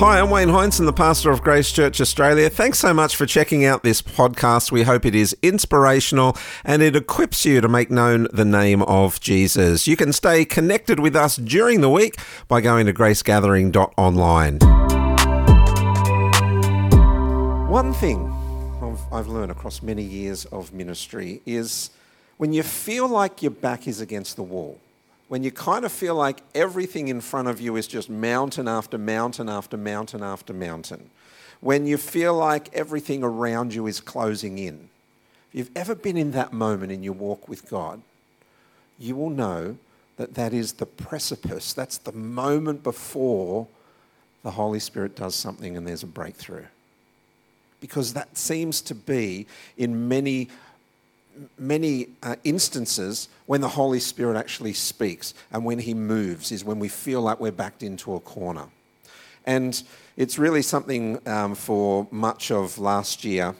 Hi, I'm Wayne Heinzen, the pastor of Grace Church Australia. Thanks so much for checking out this podcast. We hope it is inspirational and it equips you to make known the name of Jesus. You can stay connected with us during the week by going to gracegathering.online. One thing I've, I've learned across many years of ministry is when you feel like your back is against the wall, when you kind of feel like everything in front of you is just mountain after mountain after mountain after mountain, when you feel like everything around you is closing in, if you've ever been in that moment in your walk with God, you will know that that is the precipice. That's the moment before the Holy Spirit does something and there's a breakthrough. Because that seems to be in many many uh, instances when the Holy Spirit actually speaks and when He moves is when we feel like we're backed into a corner. And it's really something um, for much of last year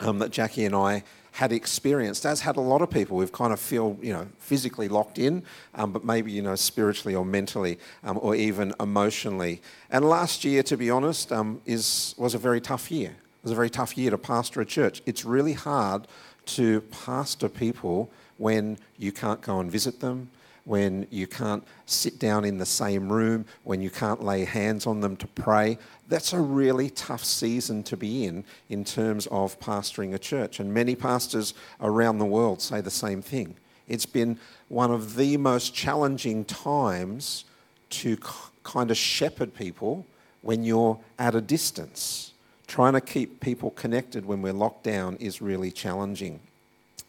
um, that Jackie and I had experienced, as had a lot of people. We've kind of feel, you know, physically locked in, um, but maybe, you know, spiritually or mentally um, or even emotionally. And last year, to be honest, um, is, was a very tough year. It was a very tough year to pastor a church. It's really hard to pastor people when you can't go and visit them, when you can't sit down in the same room, when you can't lay hands on them to pray. That's a really tough season to be in in terms of pastoring a church. And many pastors around the world say the same thing. It's been one of the most challenging times to kind of shepherd people when you're at a distance trying to keep people connected when we're locked down is really challenging.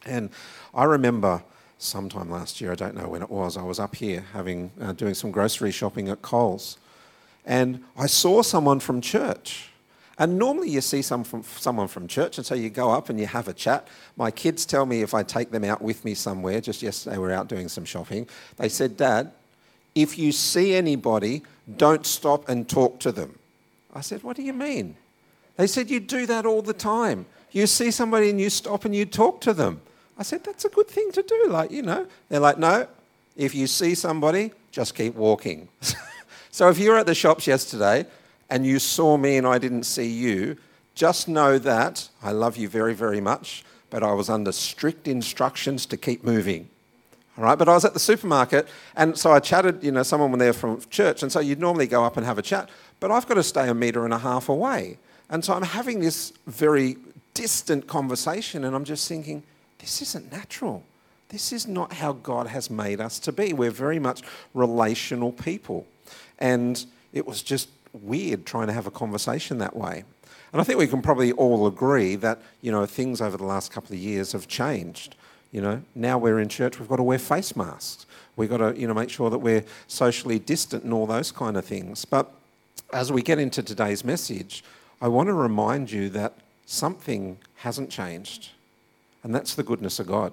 And I remember sometime last year, I don't know when it was, I was up here having uh, doing some grocery shopping at Coles, and I saw someone from church. And normally you see some from, someone from church, and so you go up and you have a chat. My kids tell me if I take them out with me somewhere, just yesterday we were out doing some shopping, they said, Dad, if you see anybody, don't stop and talk to them. I said, What do you mean? They said, You do that all the time. You see somebody and you stop and you talk to them. I said, That's a good thing to do. Like, you know, they're like, No, if you see somebody, just keep walking. so if you were at the shops yesterday and you saw me and I didn't see you, just know that I love you very, very much, but I was under strict instructions to keep moving. All right, but I was at the supermarket, and so I chatted. You know, someone there from church, and so you'd normally go up and have a chat, but I've got to stay a metre and a half away. And so I'm having this very distant conversation, and I'm just thinking, this isn't natural. This is not how God has made us to be. We're very much relational people. And it was just weird trying to have a conversation that way. And I think we can probably all agree that, you know, things over the last couple of years have changed. You know, now we're in church, we've got to wear face masks. We've got to, you know, make sure that we're socially distant and all those kind of things. But as we get into today's message, I want to remind you that something hasn't changed, and that's the goodness of God.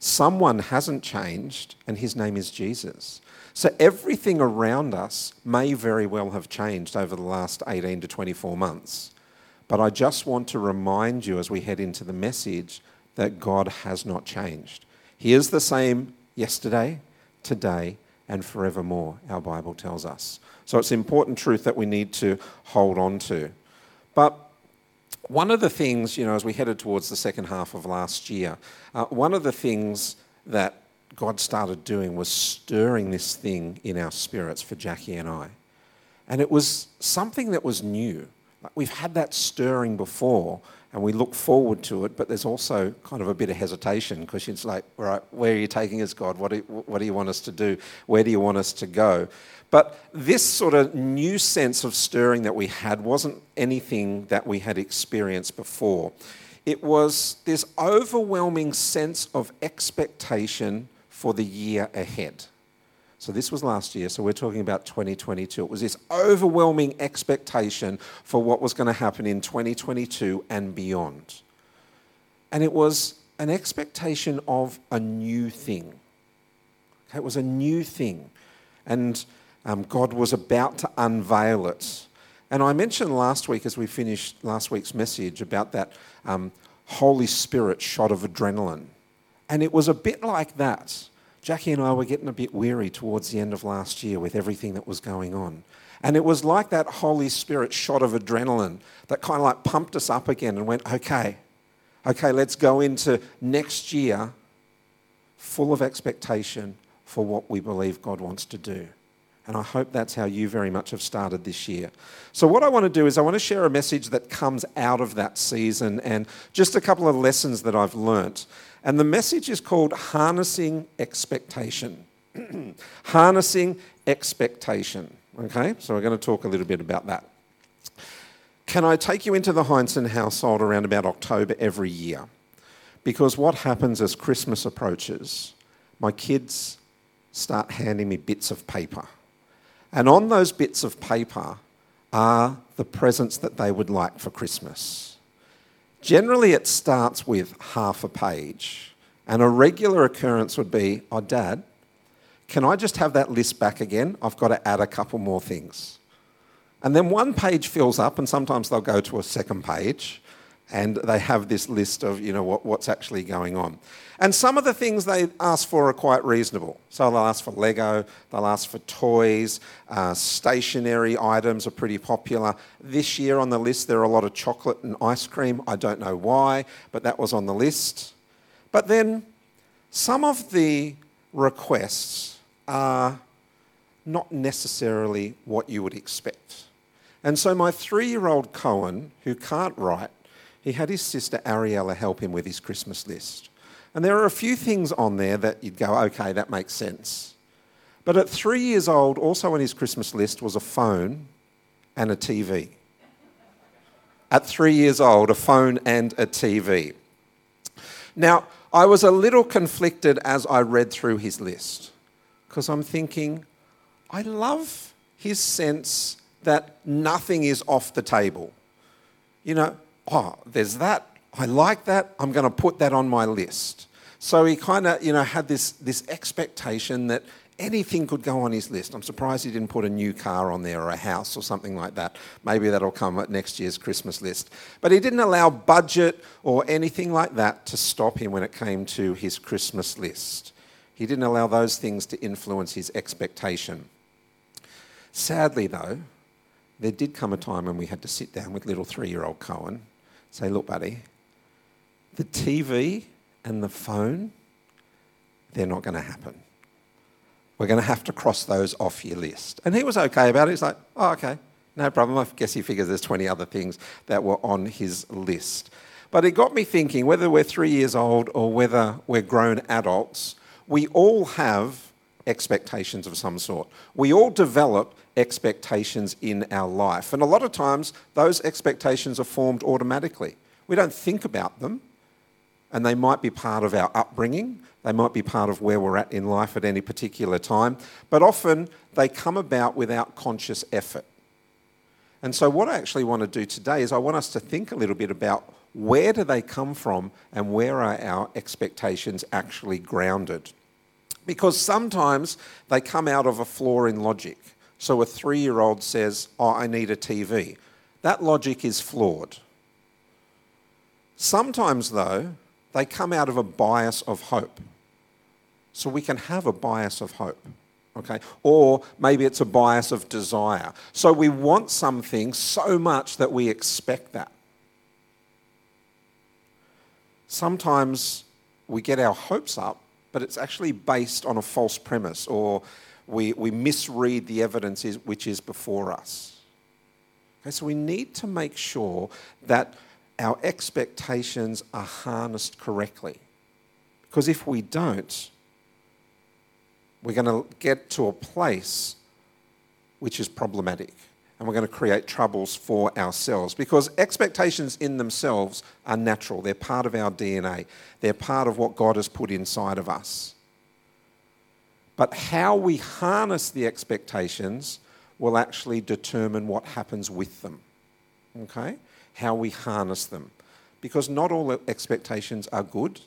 Someone hasn't changed, and his name is Jesus. So everything around us may very well have changed over the last 18 to 24 months. But I just want to remind you as we head into the message that God has not changed. He is the same yesterday, today, and forevermore, our Bible tells us. So it's an important truth that we need to hold on to. But one of the things, you know, as we headed towards the second half of last year, uh, one of the things that God started doing was stirring this thing in our spirits for Jackie and I. And it was something that was new. Like we've had that stirring before and we look forward to it, but there's also kind of a bit of hesitation because it's like, right, where are you taking us, God? What do, you, what do you want us to do? Where do you want us to go? But this sort of new sense of stirring that we had wasn't anything that we had experienced before. It was this overwhelming sense of expectation for the year ahead. So, this was last year, so we're talking about 2022. It was this overwhelming expectation for what was going to happen in 2022 and beyond. And it was an expectation of a new thing. It was a new thing. And um, God was about to unveil it. And I mentioned last week, as we finished last week's message, about that um, Holy Spirit shot of adrenaline. And it was a bit like that. Jackie and I were getting a bit weary towards the end of last year with everything that was going on. And it was like that Holy Spirit shot of adrenaline that kind of like pumped us up again and went, okay, okay, let's go into next year full of expectation for what we believe God wants to do. And I hope that's how you very much have started this year. So, what I want to do is, I want to share a message that comes out of that season and just a couple of lessons that I've learnt. And the message is called Harnessing Expectation. Harnessing Expectation. Okay, so we're going to talk a little bit about that. Can I take you into the Heinsohn household around about October every year? Because what happens as Christmas approaches, my kids start handing me bits of paper. And on those bits of paper are the presents that they would like for Christmas. Generally, it starts with half a page. And a regular occurrence would be, oh, Dad, can I just have that list back again? I've got to add a couple more things. And then one page fills up, and sometimes they'll go to a second page and they have this list of you know what, what's actually going on. And some of the things they ask for are quite reasonable. So they'll ask for Lego, they'll ask for toys, uh, stationary items are pretty popular. This year on the list there are a lot of chocolate and ice cream. I don't know why, but that was on the list. But then some of the requests are not necessarily what you would expect. And so my three year old Cohen, who can't write, he had his sister Ariella help him with his Christmas list. And there are a few things on there that you'd go, okay, that makes sense. But at three years old, also on his Christmas list was a phone and a TV. At three years old, a phone and a TV. Now, I was a little conflicted as I read through his list because I'm thinking, I love his sense that nothing is off the table. You know, oh, there's that. I like that. I'm going to put that on my list. So he kind of, you know, had this, this expectation that anything could go on his list. I'm surprised he didn't put a new car on there or a house or something like that. Maybe that'll come at next year's Christmas list. But he didn't allow budget or anything like that to stop him when it came to his Christmas list. He didn't allow those things to influence his expectation. Sadly, though, there did come a time when we had to sit down with little three year old Cohen say, look, buddy, the TV and the phone, they're not going to happen. We're going to have to cross those off your list. And he was okay about it. He's like, oh, okay, no problem. I guess he figures there's 20 other things that were on his list. But it got me thinking whether we're three years old or whether we're grown adults, we all have expectations of some sort. We all develop expectations in our life. And a lot of times, those expectations are formed automatically. We don't think about them, and they might be part of our upbringing, they might be part of where we're at in life at any particular time, but often they come about without conscious effort. And so, what I actually want to do today is I want us to think a little bit about where do they come from and where are our expectations actually grounded. Because sometimes they come out of a flaw in logic. So a three year old says, Oh, I need a TV. That logic is flawed. Sometimes, though, they come out of a bias of hope. So we can have a bias of hope. Okay? Or maybe it's a bias of desire. So we want something so much that we expect that. Sometimes we get our hopes up, but it's actually based on a false premise or we, we misread the evidence is, which is before us. Okay, so we need to make sure that our expectations are harnessed correctly. Because if we don't, we're going to get to a place which is problematic and we're going to create troubles for ourselves because expectations in themselves are natural. They're part of our DNA, they're part of what God has put inside of us. But how we harness the expectations will actually determine what happens with them. Okay? How we harness them. Because not all expectations are good,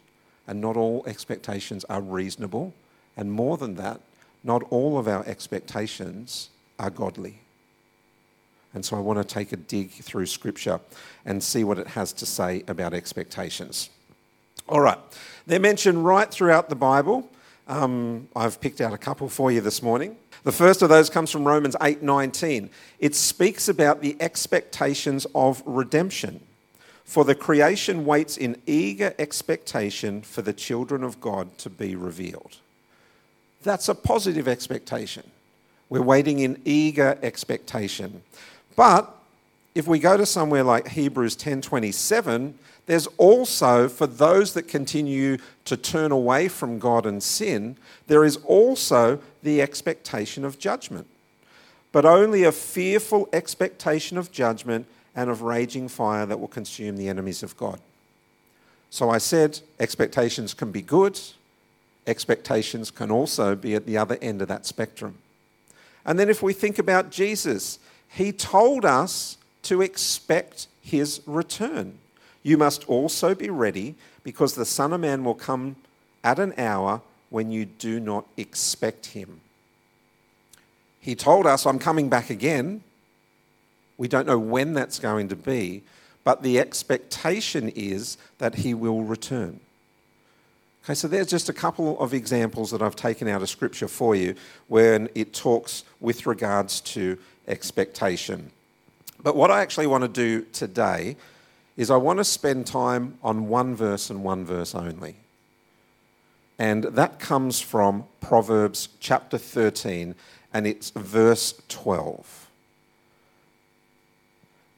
and not all expectations are reasonable, and more than that, not all of our expectations are godly. And so I want to take a dig through Scripture and see what it has to say about expectations. All right, they're mentioned right throughout the Bible. Um, I've picked out a couple for you this morning. The first of those comes from Romans 8:19. It speaks about the expectations of redemption. For the creation waits in eager expectation for the children of God to be revealed. That's a positive expectation. We're waiting in eager expectation. But if we go to somewhere like Hebrews 10:27, there's also for those that continue to turn away from God and sin, there is also the expectation of judgment. But only a fearful expectation of judgment and of raging fire that will consume the enemies of God. So I said expectations can be good, expectations can also be at the other end of that spectrum. And then if we think about Jesus, he told us to expect his return. You must also be ready because the Son of Man will come at an hour when you do not expect him. He told us, I'm coming back again. We don't know when that's going to be, but the expectation is that he will return. Okay, so there's just a couple of examples that I've taken out of scripture for you when it talks with regards to expectation. But what I actually want to do today is I want to spend time on one verse and one verse only. And that comes from Proverbs chapter 13, and it's verse 12.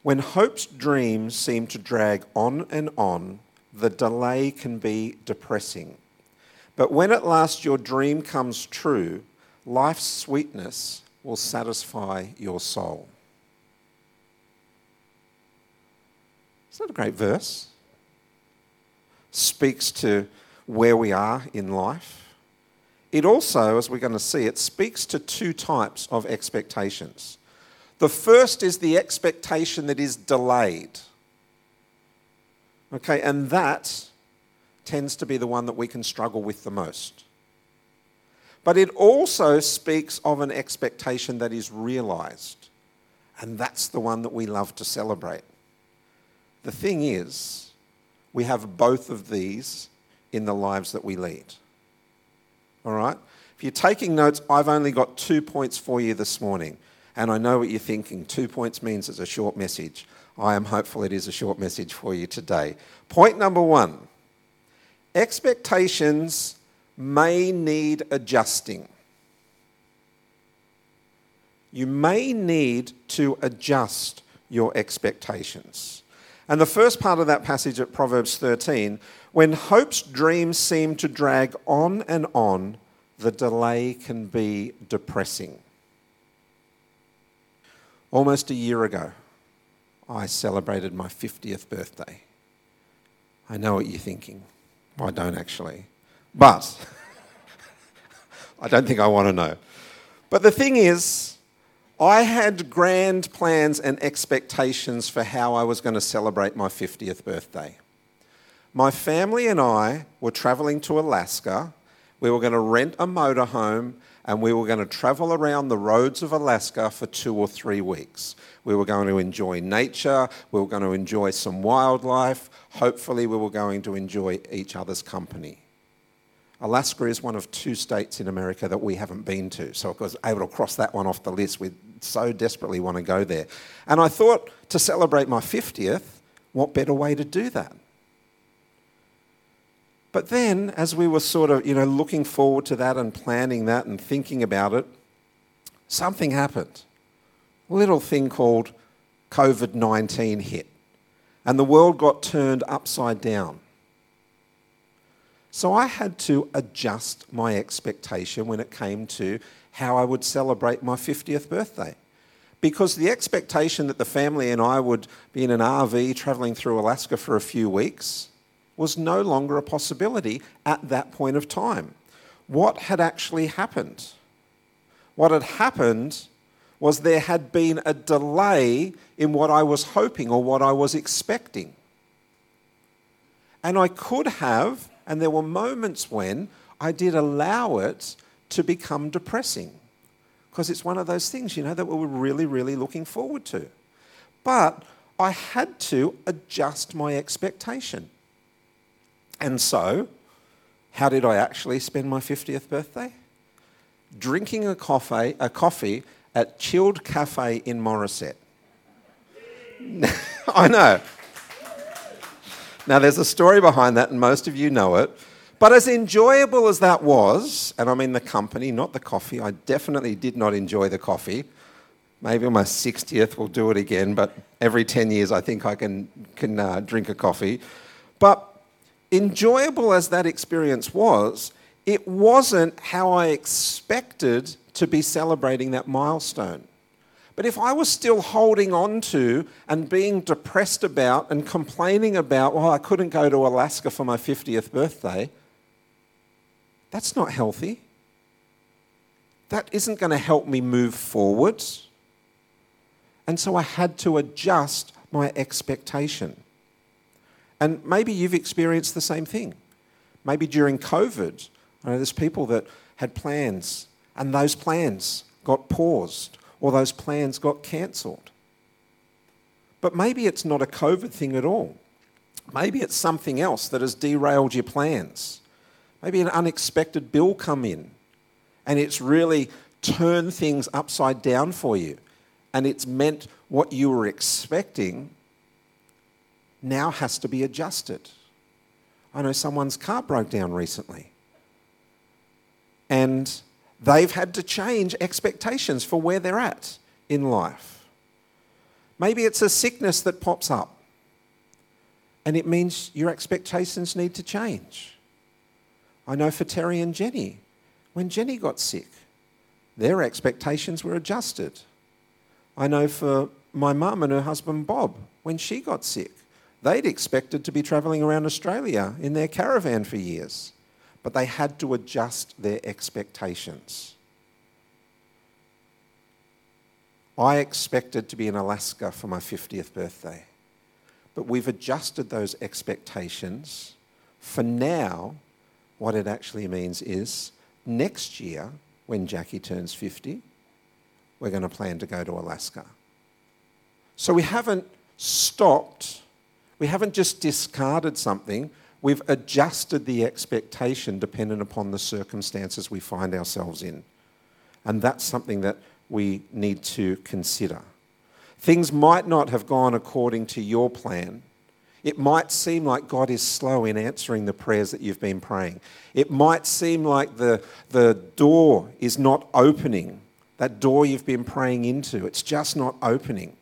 When hope's dreams seem to drag on and on, the delay can be depressing. But when at last your dream comes true, life's sweetness will satisfy your soul. Is that a great verse? Speaks to where we are in life. It also, as we're going to see, it speaks to two types of expectations. The first is the expectation that is delayed. Okay, and that tends to be the one that we can struggle with the most. But it also speaks of an expectation that is realized, and that's the one that we love to celebrate. The thing is, we have both of these in the lives that we lead. All right? If you're taking notes, I've only got two points for you this morning. And I know what you're thinking. Two points means it's a short message. I am hopeful it is a short message for you today. Point number one expectations may need adjusting. You may need to adjust your expectations. And the first part of that passage at Proverbs 13 when hope's dreams seem to drag on and on, the delay can be depressing. Almost a year ago, I celebrated my 50th birthday. I know what you're thinking. Well, I don't actually. But I don't think I want to know. But the thing is, I had grand plans and expectations for how I was going to celebrate my 50th birthday. My family and I were traveling to Alaska. We were going to rent a motorhome and we were going to travel around the roads of Alaska for two or three weeks. We were going to enjoy nature, we were going to enjoy some wildlife, hopefully, we were going to enjoy each other's company. Alaska is one of two states in America that we haven't been to, so I was able to cross that one off the list. We so desperately want to go there. And I thought to celebrate my 50th, what better way to do that? But then, as we were sort of, you know, looking forward to that and planning that and thinking about it, something happened. A little thing called COVID 19 hit, and the world got turned upside down. So I had to adjust my expectation when it came to how I would celebrate my 50th birthday. Because the expectation that the family and I would be in an RV traveling through Alaska for a few weeks was no longer a possibility at that point of time. What had actually happened? What had happened was there had been a delay in what I was hoping or what I was expecting. And I could have, and there were moments when I did allow it to become depressing because it's one of those things, you know, that we were really, really looking forward to. But I had to adjust my expectation. And so How did I actually spend my 50th birthday? Drinking a coffee, a coffee at Chilled Cafe in Morisset. I know. Now, there's a story behind that, and most of you know it. But as enjoyable as that was, and I mean the company, not the coffee, I definitely did not enjoy the coffee. Maybe on my 60th we'll do it again, but every 10 years I think I can, can uh, drink a coffee. But enjoyable as that experience was, it wasn't how I expected to be celebrating that milestone. But if I was still holding on to and being depressed about and complaining about, well, I couldn't go to Alaska for my 50th birthday, that's not healthy. That isn't going to help me move forwards. And so I had to adjust my expectation. And maybe you've experienced the same thing. Maybe during COVID, I know there's people that had plans and those plans got paused or those plans got cancelled. But maybe it's not a COVID thing at all. Maybe it's something else that has derailed your plans. Maybe an unexpected bill come in and it's really turned things upside down for you and it's meant what you were expecting now has to be adjusted. I know someone's car broke down recently and they've had to change expectations for where they're at in life. Maybe it's a sickness that pops up and it means your expectations need to change. I know for Terry and Jenny, when Jenny got sick, their expectations were adjusted. I know for my mum and her husband Bob, when she got sick, they'd expected to be travelling around Australia in their caravan for years, but they had to adjust their expectations. I expected to be in Alaska for my 50th birthday, but we've adjusted those expectations. For now, what it actually means is next year, when Jackie turns 50, we're going to plan to go to Alaska. So we haven't stopped, we haven't just discarded something, we've adjusted the expectation dependent upon the circumstances we find ourselves in. And that's something that we need to consider. Things might not have gone according to your plan it might seem like God is slow in answering the prayers that you've been praying. It might seem like the, the door is not opening, that door you've been praying into, it's just not opening.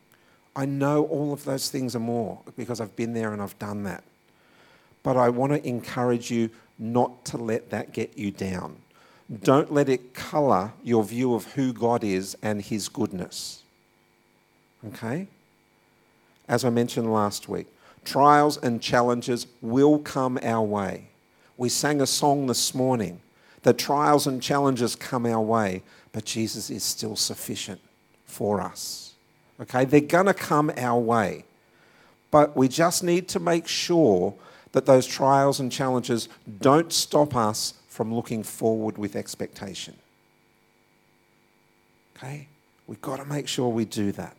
I know all of those things and more because I've been there and I've done that. But I want to encourage you not to let that get you down. Don't let it colour your view of who God is and His goodness. Okay? As I mentioned last week, Trials and challenges will come our way. We sang a song this morning that trials and challenges come our way, but Jesus is still sufficient for us. Okay, they're going to come our way. But we just need to make sure that those trials and challenges don't stop us from looking forward with expectation. Okay? We've got to make sure we do that.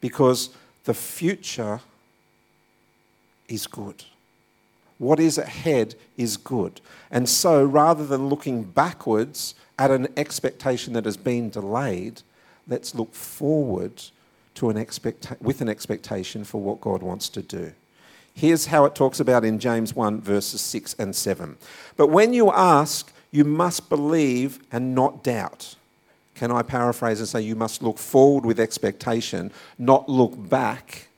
Because the future is good. What is ahead is good. And so rather than looking backwards at an expectation that has been delayed, let's look forward to an expecta- with an expectation for what God wants to do. Here's how it talks about in James 1, verses 6 and 7. But when you ask, you must believe and not doubt. Can I paraphrase and say you must look forward with expectation, not look back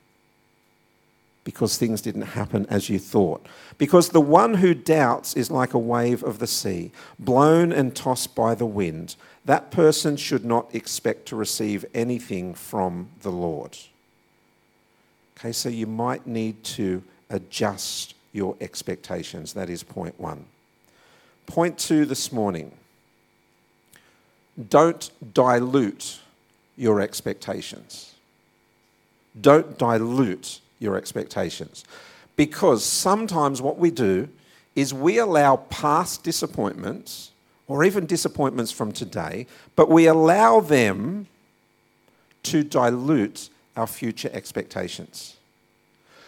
because things didn't happen as you thought. Because the one who doubts is like a wave of the sea, blown and tossed by the wind. That person should not expect to receive anything from the Lord. Okay, so you might need to adjust your expectations. That is point one. Point two this morning don't dilute your expectations. Don't dilute your expectations. Because sometimes what we do is we allow past disappointments or even disappointments from today, but we allow them to dilute our future expectations.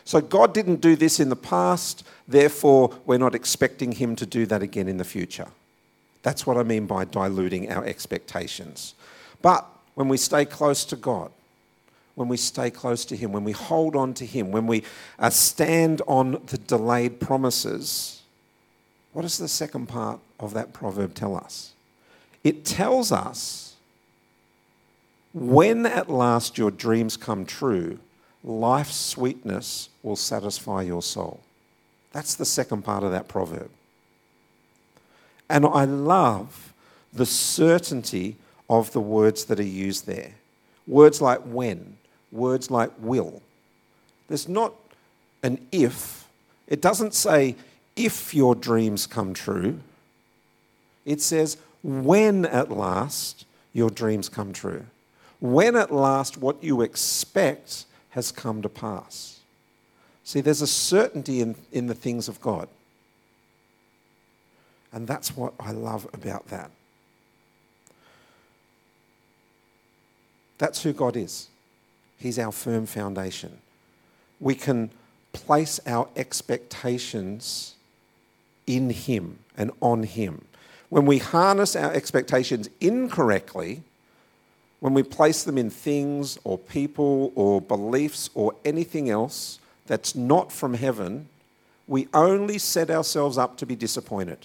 So God didn't do this in the past, therefore, we're not expecting Him to do that again in the future. That's what I mean by diluting our expectations. But when we stay close to God, when we stay close to Him, when we hold on to Him, when we uh, stand on the delayed promises, what does the second part of that proverb tell us? It tells us when at last your dreams come true, life's sweetness will satisfy your soul. That's the second part of that proverb. And I love the certainty of the words that are used there. Words like when, words like will. There's not an if. It doesn't say if your dreams come true. It says when at last your dreams come true. When at last what you expect has come to pass. See, there's a certainty in, in the things of God. And that's what I love about that. That's who God is. He's our firm foundation. We can place our expectations in Him and on Him. When we harness our expectations incorrectly, when we place them in things or people or beliefs or anything else that's not from heaven, we only set ourselves up to be disappointed.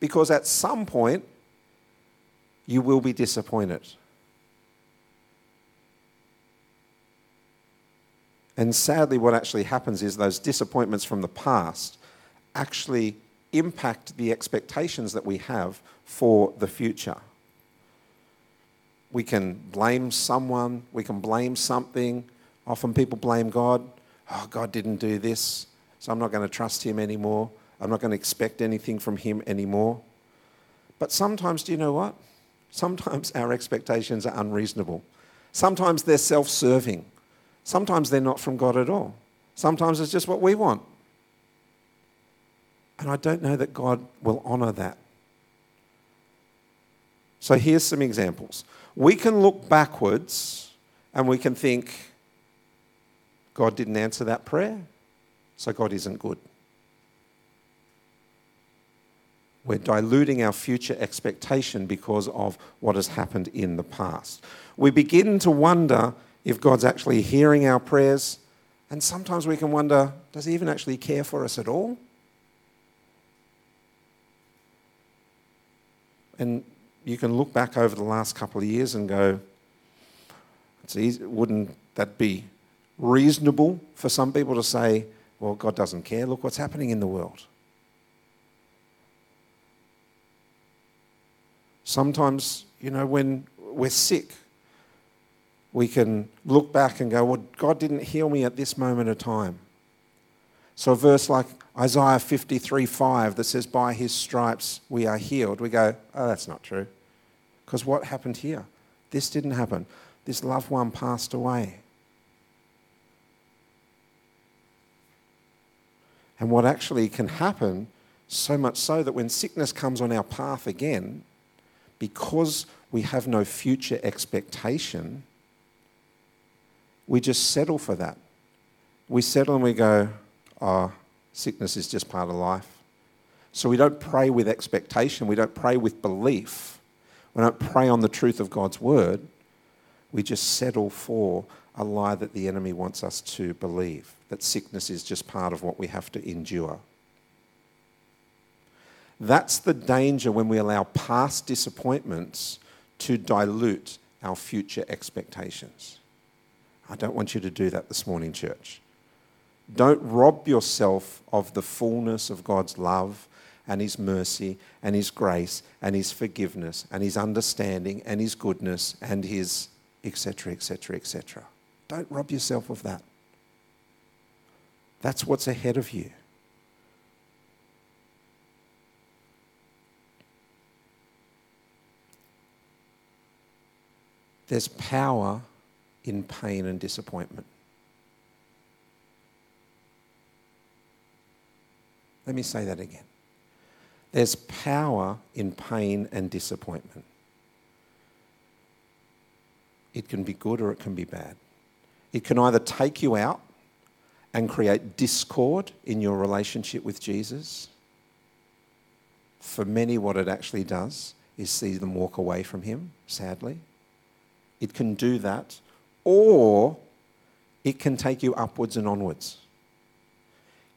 Because at some point, you will be disappointed. And sadly, what actually happens is those disappointments from the past actually impact the expectations that we have for the future. We can blame someone, we can blame something. Often people blame God. Oh, God didn't do this, so I'm not going to trust Him anymore. I'm not going to expect anything from Him anymore. But sometimes, do you know what? Sometimes our expectations are unreasonable. Sometimes they're self serving. Sometimes they're not from God at all. Sometimes it's just what we want. And I don't know that God will honour that. So here's some examples. We can look backwards and we can think, God didn't answer that prayer, so God isn't good. We're diluting our future expectation because of what has happened in the past. We begin to wonder if God's actually hearing our prayers. And sometimes we can wonder does He even actually care for us at all? And you can look back over the last couple of years and go, it's easy, wouldn't that be reasonable for some people to say, well, God doesn't care? Look what's happening in the world. Sometimes, you know, when we're sick, we can look back and go, well, God didn't heal me at this moment of time. So a verse like Isaiah 53 5 that says, By his stripes we are healed, we go, Oh, that's not true. Because what happened here? This didn't happen. This loved one passed away. And what actually can happen, so much so that when sickness comes on our path again, because we have no future expectation, we just settle for that. We settle and we go, oh, sickness is just part of life. So we don't pray with expectation, we don't pray with belief, we don't pray on the truth of God's word. We just settle for a lie that the enemy wants us to believe that sickness is just part of what we have to endure. That's the danger when we allow past disappointments to dilute our future expectations. I don't want you to do that this morning, church. Don't rob yourself of the fullness of God's love and His mercy and His grace and His forgiveness and His understanding and His goodness and His etc., etc., etc. Don't rob yourself of that. That's what's ahead of you. There's power in pain and disappointment. Let me say that again. There's power in pain and disappointment. It can be good or it can be bad. It can either take you out and create discord in your relationship with Jesus, for many, what it actually does is see them walk away from Him, sadly. It can do that, or it can take you upwards and onwards.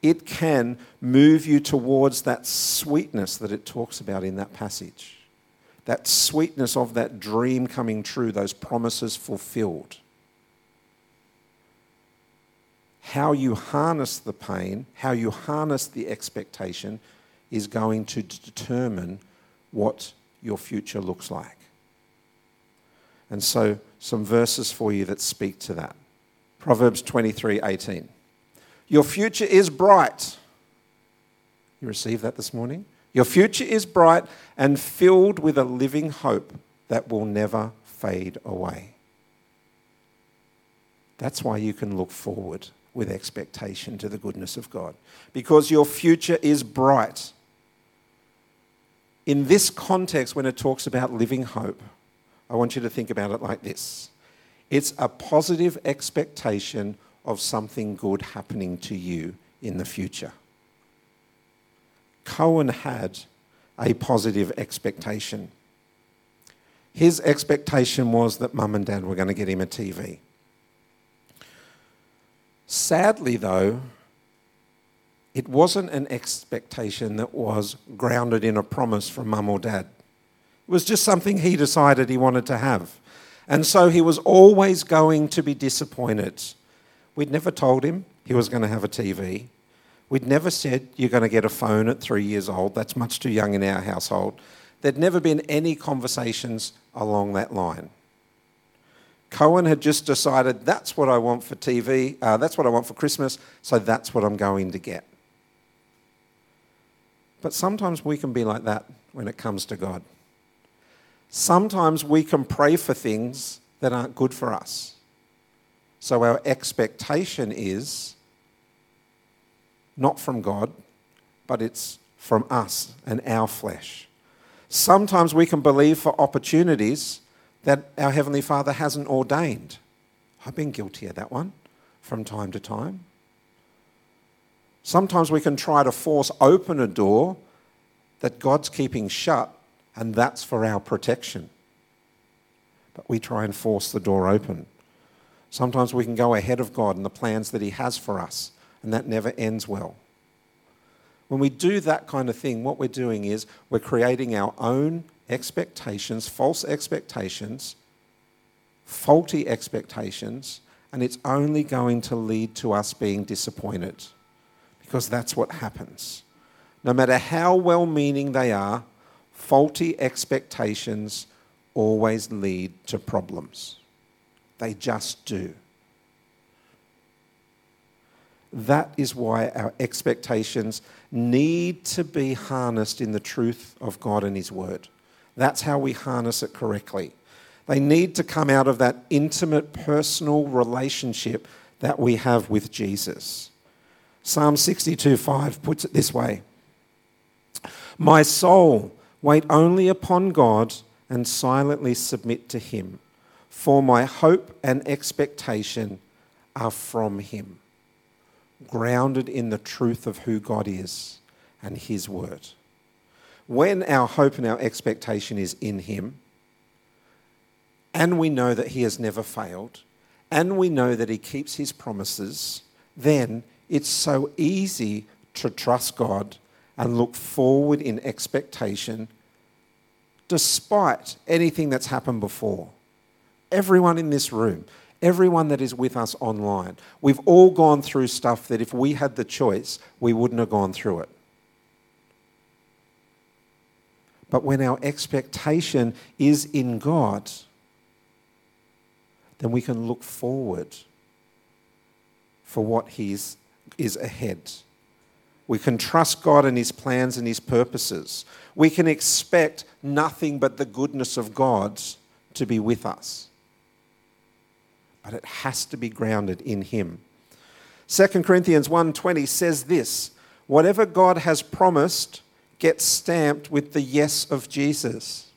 It can move you towards that sweetness that it talks about in that passage. That sweetness of that dream coming true, those promises fulfilled. How you harness the pain, how you harness the expectation, is going to determine what your future looks like. And so, some verses for you that speak to that. Proverbs 23 18. Your future is bright. You received that this morning? Your future is bright and filled with a living hope that will never fade away. That's why you can look forward with expectation to the goodness of God, because your future is bright. In this context, when it talks about living hope, I want you to think about it like this it's a positive expectation of something good happening to you in the future. Cohen had a positive expectation. His expectation was that mum and dad were going to get him a TV. Sadly, though, it wasn't an expectation that was grounded in a promise from mum or dad. It was just something he decided he wanted to have. And so he was always going to be disappointed. We'd never told him he was going to have a TV. We'd never said, You're going to get a phone at three years old. That's much too young in our household. There'd never been any conversations along that line. Cohen had just decided, That's what I want for TV, uh, that's what I want for Christmas, so that's what I'm going to get. But sometimes we can be like that when it comes to God sometimes we can pray for things that aren't good for us. So our expectation is not from God, but it's from us and our flesh. Sometimes we can believe for opportunities that our Heavenly Father hasn't ordained. I've been guilty of that one from time to time. Sometimes we can try to force open a door that God's keeping shut and that's for our protection. But we try and force the door open. Sometimes we can go ahead of God and the plans that He has for us, and that never ends well. When we do that kind of thing, what we're doing is we're creating our own expectations, false expectations, faulty expectations, and it's only going to lead to us being disappointed because that's what happens. No matter how well meaning they are, faulty expectations always lead to problems. They just do. That is why our expectations need to be harnessed in the truth of God and His Word. That's how we harness it correctly. They need to come out of that intimate personal relationship that we have with Jesus. Psalm 62 5 puts it this way My soul Wait only upon God and silently submit to Him, for my hope and expectation are from Him, grounded in the truth of who God is and His Word. When our hope and our expectation is in Him, and we know that He has never failed, and we know that He keeps His promises, then it's so easy to trust God and look forward in expectation despite anything that's happened before. Everyone in this room, everyone that is with us online, we've all gone through stuff that if we had the choice, we wouldn't have gone through it. But when our expectation is in God, then we can look forward for what He's, is ahead. We can trust God and His plans and His purposes. We can expect nothing but the goodness of God to be with us. But it has to be grounded in Him. 2 Corinthians 1:20 says this, whatever God has promised gets stamped with the yes of Jesus.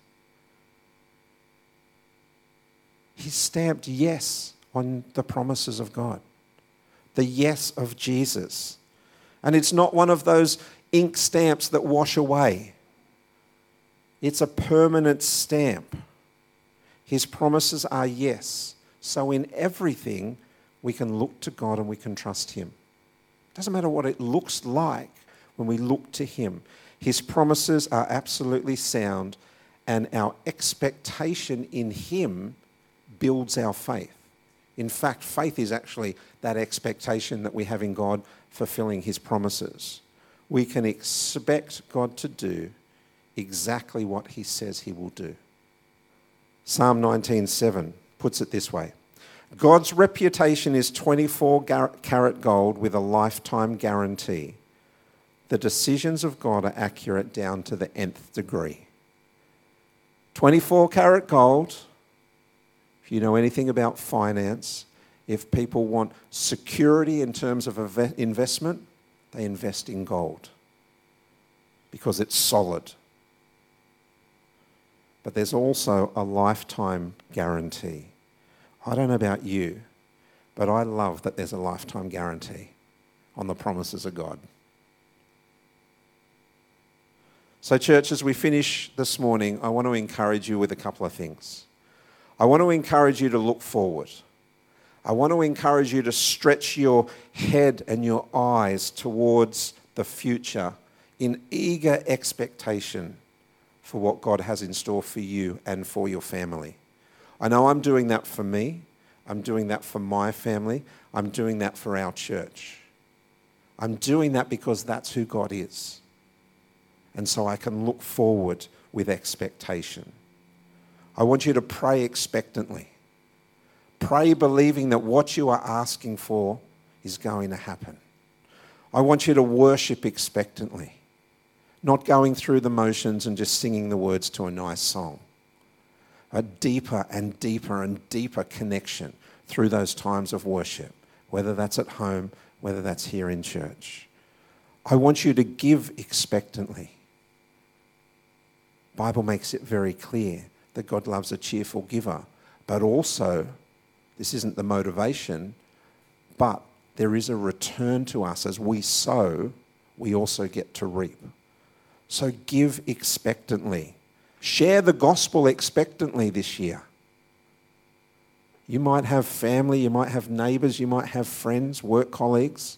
He stamped yes on the promises of God. the yes of Jesus. And it's not one of those ink stamps that wash away, it's a permanent stamp. His promises are yes. So in everything, we can look to God and we can trust Him. It doesn't matter what it looks like when we look to Him. His promises are absolutely sound, and our expectation in Him builds our faith. In fact, faith is actually that expectation that we have in God fulfilling His promises. We can expect God to do exactly what He says He will do. Psalm 19:7 puts it this way God's reputation is 24 carat gold with a lifetime guarantee. The decisions of God are accurate down to the nth degree. 24 carat gold, if you know anything about finance, if people want security in terms of investment, they invest in gold because it's solid. But there's also a lifetime guarantee. I don't know about you, but I love that there's a lifetime guarantee on the promises of God. So, church, as we finish this morning, I want to encourage you with a couple of things. I want to encourage you to look forward. I want to encourage you to stretch your head and your eyes towards the future in eager expectation for what God has in store for you and for your family. I know I'm doing that for me. I'm doing that for my family. I'm doing that for our church. I'm doing that because that's who God is. And so I can look forward with expectation. I want you to pray expectantly. Pray believing that what you are asking for is going to happen. I want you to worship expectantly, not going through the motions and just singing the words to a nice song a deeper and deeper and deeper connection through those times of worship, whether that's at home, whether that's here in church. I want you to give expectantly. Bible makes it very clear that God loves a cheerful giver, but also this isn't the motivation, but there is a return to us as we sow, we also get to reap. So give expectantly. Share the gospel expectantly this year. You might have family, you might have neighbors, you might have friends, work colleagues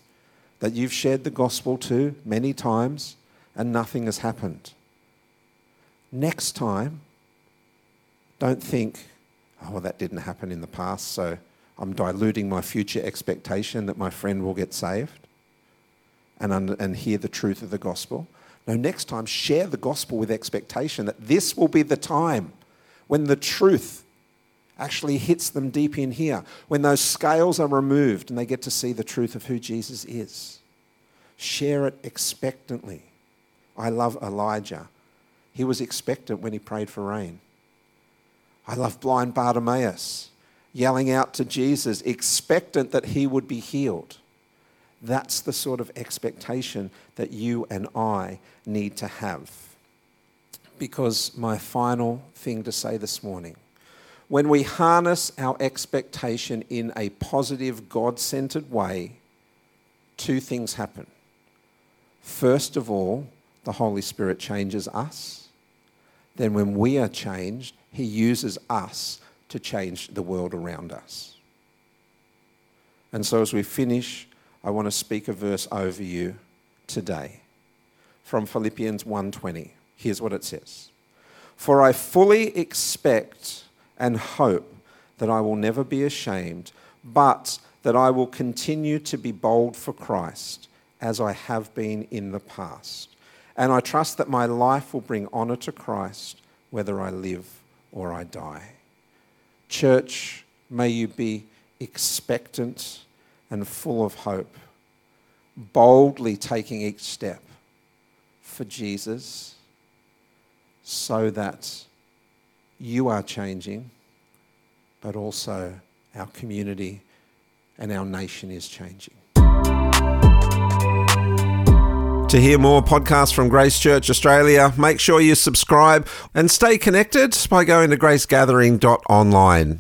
that you've shared the gospel to many times and nothing has happened. Next time, don't think, oh, well, that didn't happen in the past, so I'm diluting my future expectation that my friend will get saved and, and hear the truth of the gospel. No, next time, share the gospel with expectation that this will be the time when the truth actually hits them deep in here, when those scales are removed and they get to see the truth of who Jesus is. Share it expectantly. I love Elijah. He was expectant when he prayed for rain. I love blind Bartimaeus yelling out to Jesus, expectant that he would be healed. That's the sort of expectation that you and I need to have. Because my final thing to say this morning when we harness our expectation in a positive, God centered way, two things happen. First of all, the Holy Spirit changes us. Then, when we are changed, He uses us to change the world around us. And so, as we finish, I want to speak a verse over you today from Philippians 1:20. Here's what it says. For I fully expect and hope that I will never be ashamed, but that I will continue to be bold for Christ as I have been in the past. And I trust that my life will bring honor to Christ whether I live or I die. Church, may you be expectant and full of hope, boldly taking each step for Jesus so that you are changing, but also our community and our nation is changing. To hear more podcasts from Grace Church Australia, make sure you subscribe and stay connected by going to gracegathering.online.